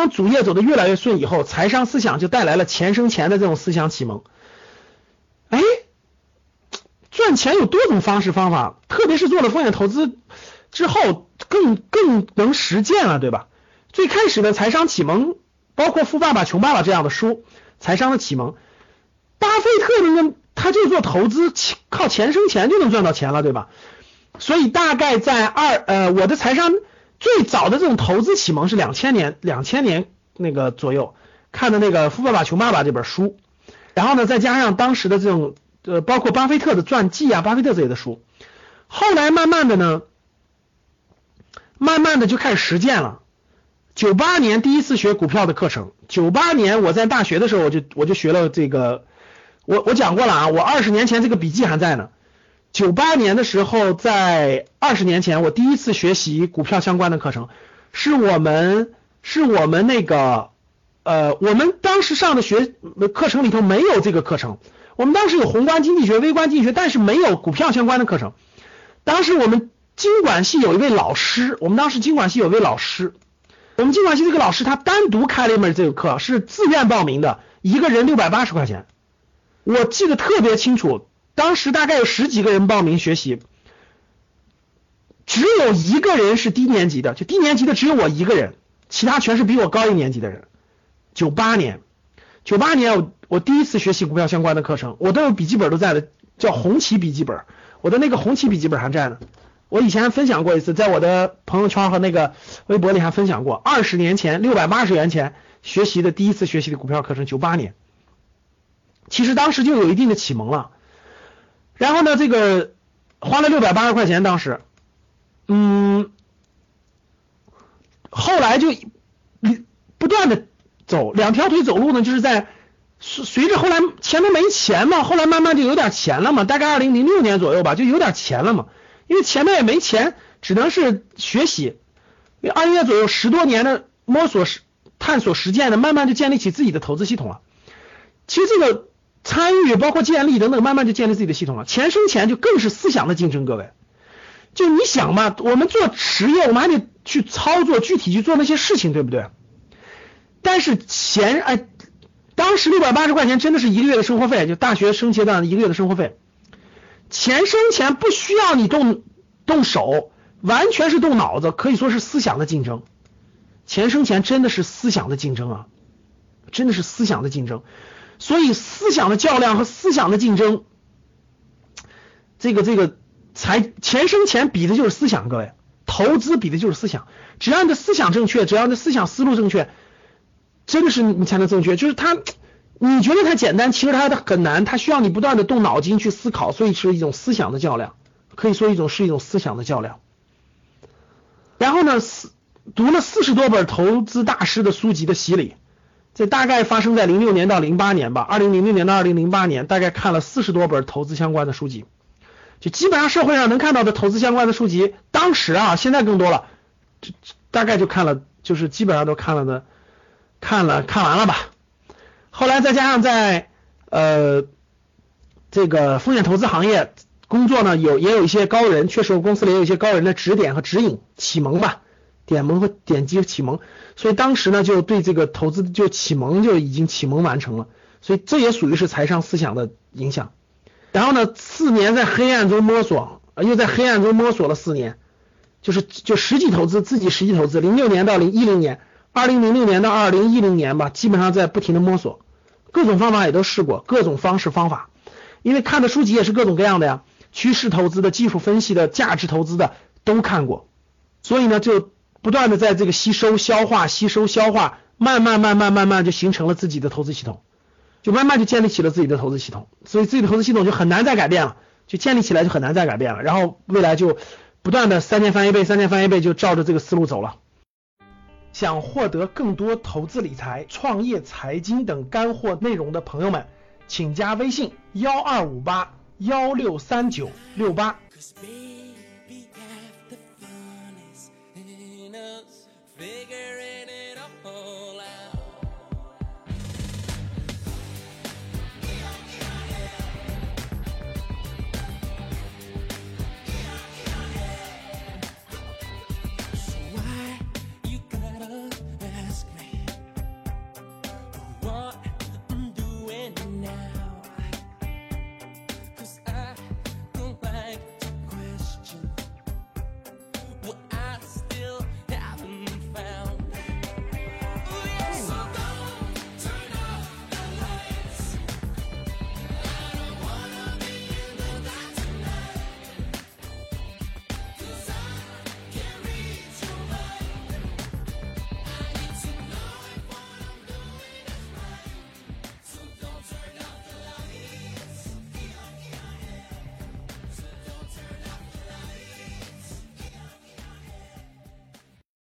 当主业走得越来越顺以后，财商思想就带来了钱生钱的这种思想启蒙。哎，赚钱有多种方式方法，特别是做了风险投资之后，更更能实践了，对吧？最开始的财商启蒙，包括《富爸爸穷爸爸》这样的书，财商的启蒙。巴菲特那个他就做投资，靠钱生钱就能赚到钱了，对吧？所以大概在二呃，我的财商。最早的这种投资启蒙是两千年，两千年那个左右看的那个《富爸爸穷爸爸》这本书，然后呢，再加上当时的这种呃，包括巴菲特的传记啊，巴菲特这类的书，后来慢慢的呢，慢慢的就开始实践了。九八年第一次学股票的课程，九八年我在大学的时候，我就我就学了这个，我我讲过了啊，我二十年前这个笔记还在呢。九八年的时候，在二十年前，我第一次学习股票相关的课程，是我们是我们那个呃，我们当时上的学课程里头没有这个课程，我们当时有宏观经济学、微观经济学，但是没有股票相关的课程。当时我们经管系有一位老师，我们当时经管系有一位老师，我们经管系这个老师他单独开了一门这个课，是自愿报名的，一个人六百八十块钱，我记得特别清楚。当时大概有十几个人报名学习，只有一个人是低年级的，就低年级的只有我一个人，其他全是比我高一年级的人。九八年，九八年我我第一次学习股票相关的课程，我都有笔记本都在的，叫红旗笔记本，我的那个红旗笔记本还在呢。我以前分享过一次，在我的朋友圈和那个微博里还分享过，二十年前六百八十元钱学习的第一次学习的股票课程，九八年，其实当时就有一定的启蒙了。然后呢，这个花了六百八十块钱，当时，嗯，后来就不断的走两条腿走路呢，就是在随随着后来前面没钱嘛，后来慢慢就有点钱了嘛，大概二零零六年左右吧，就有点钱了嘛，因为前面也没钱，只能是学习，因为二月左右十多年的摸索实探索实践的，慢慢就建立起自己的投资系统了。其实这个。参与包括建立等等，慢慢就建立自己的系统了。钱生钱就更是思想的竞争，各位，就你想嘛，我们做实业，我们还得去操作，具体去做那些事情，对不对？但是钱，哎，当时六百八十块钱真的是一个月的生活费，就大学生阶段一个月的生活费。钱生钱不需要你动动手，完全是动脑子，可以说是思想的竞争。钱生钱真的是思想的竞争啊，真的是思想的竞争。所以思想的较量和思想的竞争，这个这个财钱生钱比的就是思想，各位，投资比的就是思想。只要你的思想正确，只要你的思想思路正确，真的是你才能正确。就是它，你觉得它简单，其实它很难，它需要你不断的动脑筋去思考，所以是一种思想的较量，可以说一种是一种思想的较量。然后呢，四读了四十多本投资大师的书籍的洗礼。这大概发生在零六年到零八年吧，二零零六年到二零零八年，大概看了四十多本投资相关的书籍，就基本上社会上能看到的投资相关的书籍，当时啊，现在更多了，就大概就看了，就是基本上都看了的，看了看完了吧。后来再加上在呃这个风险投资行业工作呢，有也有一些高人，确实公司里有一些高人的指点和指引启蒙吧。点蒙和点击启蒙，所以当时呢就对这个投资就启蒙就已经启蒙完成了，所以这也属于是财商思想的影响。然后呢，四年在黑暗中摸索，又在黑暗中摸索了四年，就是就实际投资自己实际投资，零六年到零一零年，二零零六年到二零一零年吧，基本上在不停的摸索，各种方法也都试过，各种方式方法，因为看的书籍也是各种各样的呀，趋势投资的、技术分析的、价值投资的都看过，所以呢就。不断的在这个吸收、消化、吸收、消化，慢慢、慢慢、慢慢就形成了自己的投资系统，就慢慢就建立起了自己的投资系统，所以自己的投资系统就很难再改变了，就建立起来就很难再改变了，然后未来就不断的三年翻一倍，三年翻一倍，就照着这个思路走了。想获得更多投资理财、创业财经等干货内容的朋友们。请加微信幺二五八幺六三九六八。figure